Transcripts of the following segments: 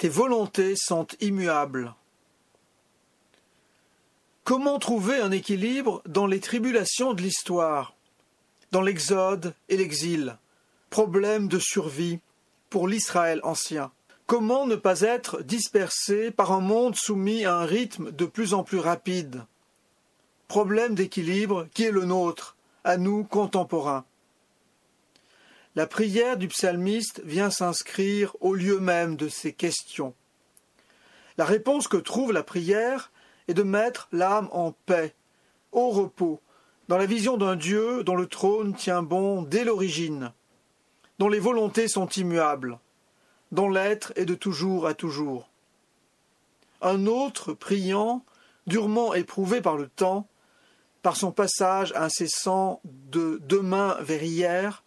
tes volontés sont immuables. Comment trouver un équilibre dans les tribulations de l'histoire, dans l'exode et l'exil, problème de survie pour l'Israël ancien Comment ne pas être dispersé par un monde soumis à un rythme de plus en plus rapide? Problème d'équilibre qui est le nôtre, à nous contemporains. La prière du psalmiste vient s'inscrire au lieu même de ces questions. La réponse que trouve la prière est de mettre l'âme en paix, au repos, dans la vision d'un Dieu dont le trône tient bon dès l'origine, dont les volontés sont immuables, dont l'être est de toujours à toujours. Un autre, priant, durement éprouvé par le temps, par son passage incessant de demain vers hier,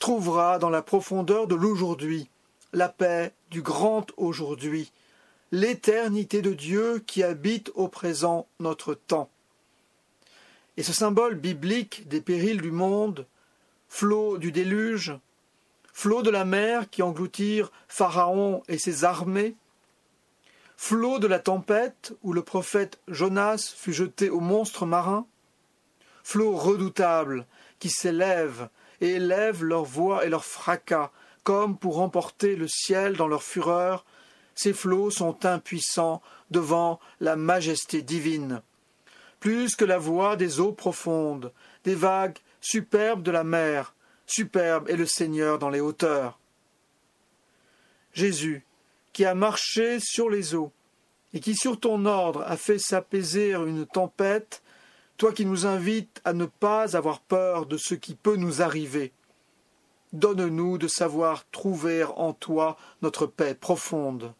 trouvera dans la profondeur de l'aujourd'hui la paix du grand aujourd'hui, l'éternité de Dieu qui habite au présent notre temps. Et ce symbole biblique des périls du monde, flot du déluge, flot de la mer qui engloutirent Pharaon et ses armées, flot de la tempête où le prophète Jonas fut jeté au monstre marin, flot redoutable qui s'élève et élèvent leur voix et leur fracas, comme pour emporter le ciel dans leur fureur, ces flots sont impuissants devant la majesté divine. Plus que la voix des eaux profondes, des vagues superbes de la mer, superbe est le Seigneur dans les hauteurs. Jésus, qui a marché sur les eaux, et qui sur ton ordre a fait s'apaiser une tempête, toi qui nous invites à ne pas avoir peur de ce qui peut nous arriver. Donne-nous de savoir trouver en toi notre paix profonde.